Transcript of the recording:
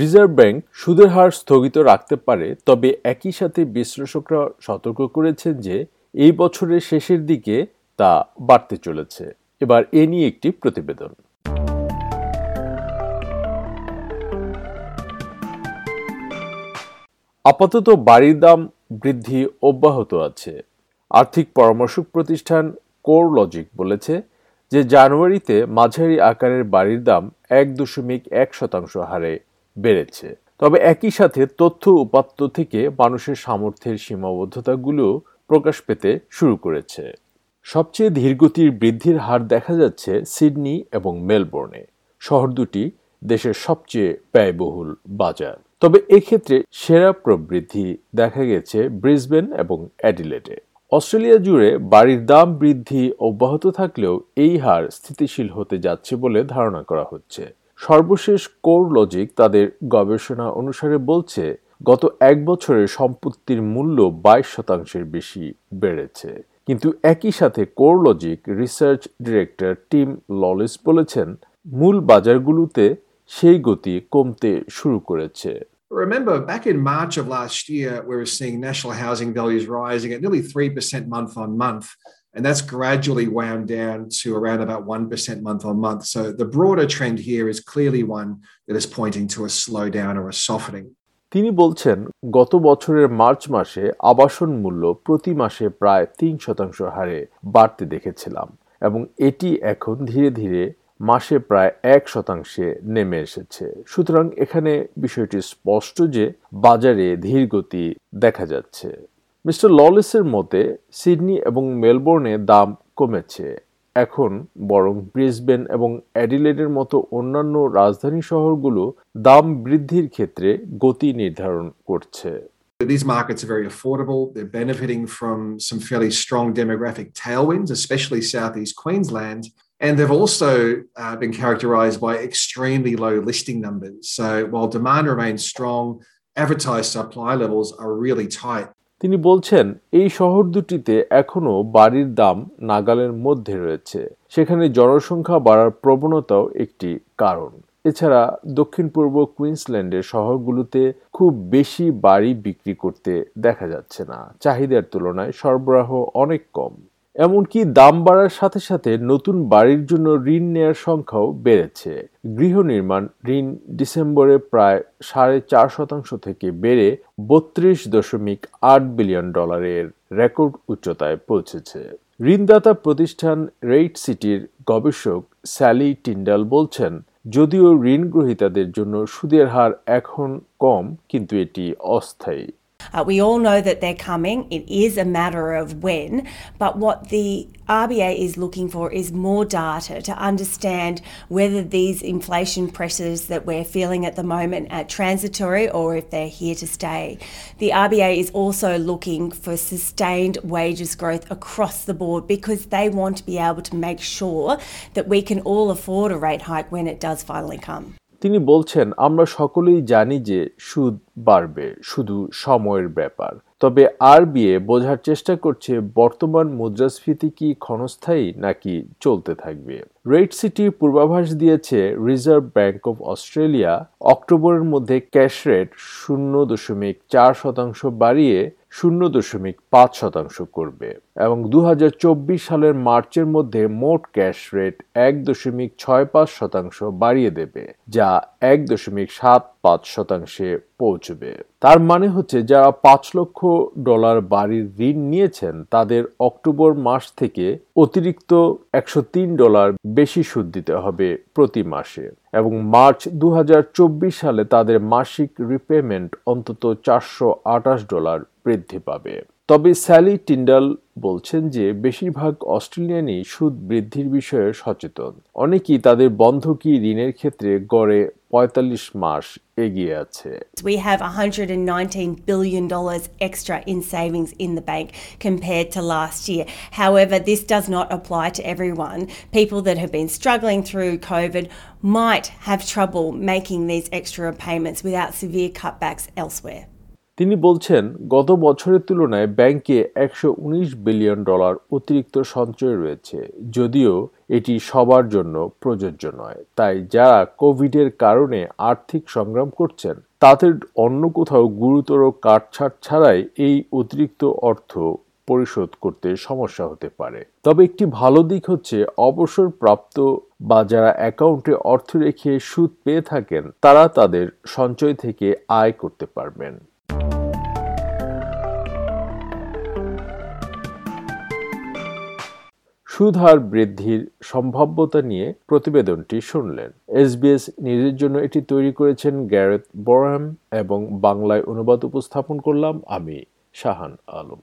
Reserve bank সুদের হার স্থগিত রাখতে পারে, তবে একই সাথে বিশ্লেষকরা সতর্ক করেছেন যে এই বছরের শেষের দিকে তা বাড়তে চলেছে। এবার এ নিয়ে একটি প্রতিবেদন। আপাতত বাড়ির দাম বৃদ্ধি অব্যাহত আছে। আর্থিক পরামর্শক প্রতিষ্ঠান কোর লজিক বলেছে যে জানুয়ারিতে মাঝারি আকারের বাড়ির দাম এক দশমিক এক শতাংশ হারে বেড়েছে। তবে একই সাথে তথ্য উপাত্ত থেকে মানুষের সামর্থ্যের সীমাবদ্ধতাগুলো প্রকাশ পেতে শুরু করেছে। সবচেয়ে ধীরগতির বৃদ্ধির হার দেখা যাচ্ছে সিডনি এবং মেলবোর্নে। শহর দুটি দেশের সবচেয়ে ব্যয়বহুল বাজার। তবে এক্ষেত্রে সেরা প্রবৃদ্ধি দেখা গেছে ব্রিসবেন এবং অ্যাডিলেটে অস্ট্রেলিয়া জুড়ে বাড়ির দাম বৃদ্ধি অব্যাহত থাকলেও এই হার স্থিতিশীল হতে যাচ্ছে বলে ধারণা করা হচ্ছে। সর্বশেষ কোর লজিক তাদের গবেষণা অনুসারে বলছে গত এক বছরে সম্পত্তির মূল্য বাইশ শতাংশের বেশি বেড়েছে কিন্তু একই সাথে CoreLogic research director Tim Lawless বলেছেন মূল বাজারগুলোতে সেই গতি কমতে শুরু করেছে Remember, back in March of last year, we were seeing national housing values rising at nearly 3% month on month. And that's gradually wound down to around about 1% month on month. So the broader trend here is clearly one that is pointing to a slowdown or a softening. তিনি বলছেন গত বছরের March মাসে আবাসন মূল্য প্রতি মাসে প্রায় তিন শতাংশ হারে বাড়তে দেখেছিলাম এবং এটি এখন ধীরে ধীরে মাসে প্রায় এক শতাংশে নেমে এসেছে সুতরাং এখানে বিষয়টি স্পষ্ট যে বাজারে ধীর গতি দেখা যাচ্ছে মিস্টার ললেসের মতে সিডনি এবং মেলবোর্নে দাম কমেছে এখন বরং ব্রিসবেন এবং অ্যাডিলেডের মতো অন্যান্য রাজধানী শহরগুলো দাম বৃদ্ধির ক্ষেত্রে গতি নির্ধারণ করছে These markets are very affordable. They're benefiting from some fairly strong demographic tailwinds, especially southeast Queensland. And they've also uh, been characterized by extremely low listing numbers. So while demand remains strong, advertised supply levels are really tight. তিনি বলছেন, এই শহর দুটিতে এখনও বাড়ির দাম নাগালের মধ্যে রয়েছে। সেখানে জনসংখ্যা বাড়ার প্রবণতাও একটি কারণ। এছাড়া দক্ষিণ পূর্ব কুইন্সল্যান্ডের শহরগুলোতে খুব বেশি বাড়ি বিক্রি করতে দেখা যাচ্ছে না। চাহিদার তুলনায় সরবরাহ অনেক কম। এমনকি দাম বাড়ার সাথে সাথে নতুন বাড়ির জন্য ঋণ নেয়ার সংখ্যাও বেড়েছে। গৃহ নির্মাণ ঋণ ডিসেম্বরে প্রায় সাড়ে চার শতাংশ থেকে বেড়ে বত্রিশ দশমিক আট বিলিয়ন ডলারের রেকর্ড উচ্চতায় পৌঁছেছে। ঋণদাতা প্রতিষ্ঠান রেইট সিটির গবেষক স্যালি টিন্ডাল বলছেন, যদিও ঋণ গ্রহীতাদের জন্য সুদের হার এখন কম, কিন্তু এটি অস্থায়ী। Uh, we all know that they're coming. It is a matter of when. But what the RBA is looking for is more data to understand whether these inflation pressures that we're feeling at the moment are transitory or if they're here to stay. The RBA is also looking for sustained wages growth across the board because they want to be able to make sure that we can all afford a rate hike when it does finally come. তিনি বলছেন, আমরা সকলেই জানি যে সুদ বাড়বে, শুধু সময়ের ব্যাপার। তবে আর আরবিএ বোঝার চেষ্টা করছে, বর্তমান মুদ্রাস্ফীতি কি ক্ষণস্থায়ী নাকি চলতে থাকবে? রেড সিটি পূর্বাভাস দিয়েছে রিজার্ভ ব্যাংক অফ অস্ট্রেলিয়া অক্টোবরের মধ্যে ক্যাশ রেট শূন্য দশমিক চার শতাংশ বাড়িয়ে শূন্য দশমিক পাঁচ শতাংশ করবে এবং দু হাজার চব্বিশ সালের মার্চের মধ্যে মোট ক্যাশ রেট এক দশমিক ছয় পাঁচ শতাংশ বাড়িয়ে দেবে, যা এক দশমিক সাত পাঁচ শতাংশে পৌঁছবে। তার মানে হচ্ছে যারা পাঁচ লক্ষ ডলার বাড়ির ঋণ নিয়েছেন, তাদের অক্টোবর মাস থেকে অতিরিক্ত একশো তিন ডলার বেশি সুদ দিতে হবে প্রতি মাসে এবং মার্চ দু হাজার চব্বিশ সালে তাদের মাসিক রিপেমেন্ট অন্তত চারশো আটাশ ডলার বৃদ্ধি পাবে তবে স্যালি টিন্ডাল বলছেন যে বেশিরভাগ অস্ট্রেলিয়ানই সুদ বৃদ্ধির বিষয়ে সচেতন অনেকেই তাদের বন্ধকি ঋণের ক্ষেত্রে গড়ে পঁয়তাল্লিশ মাস এগিয়ে আছে We have 119 billion dollars extra in savings in the bank compared to last year. However, this does not apply to everyone. People that have been struggling through COVID might have trouble making these extra payments without severe cutbacks elsewhere. তিনি বলছেন, গত বছরের তুলনায় ব্যাংকে একশো উনিশ billion dollar অতিরিক্ত সঞ্চয় রয়েছে, যদিও এটি সবার জন্য প্রযোজ্য নয়। তাই যারা কোভিডের কারণে আর্থিক সংগ্রাম করছেন, তাদের অন্য কোথাও গুরুতর কাটছাট ছাড়াই এই অতিরিক্ত অর্থ পরিশোধ করতে সমস্যা হতে পারে। তবে একটি ভালো দিক হচ্ছে, অবসরপ্রাপ্ত বা যারা অ্যাকাউন্টে অর্থ রেখে সুদ পেয়ে থাকেন, তারা তাদের সঞ্চয় থেকে আয় করতে পারবেন। সুদহার বৃদ্ধির সম্ভাব্যতা নিয়ে প্রতিবেদনটি শুনলেন। এসবিএস নিজের জন্য এটি তৈরি করেছেন গ্যারেথ বরহাম এবং বাংলায় অনুবাদ উপস্থাপন করলাম আমি, শাহান আলম।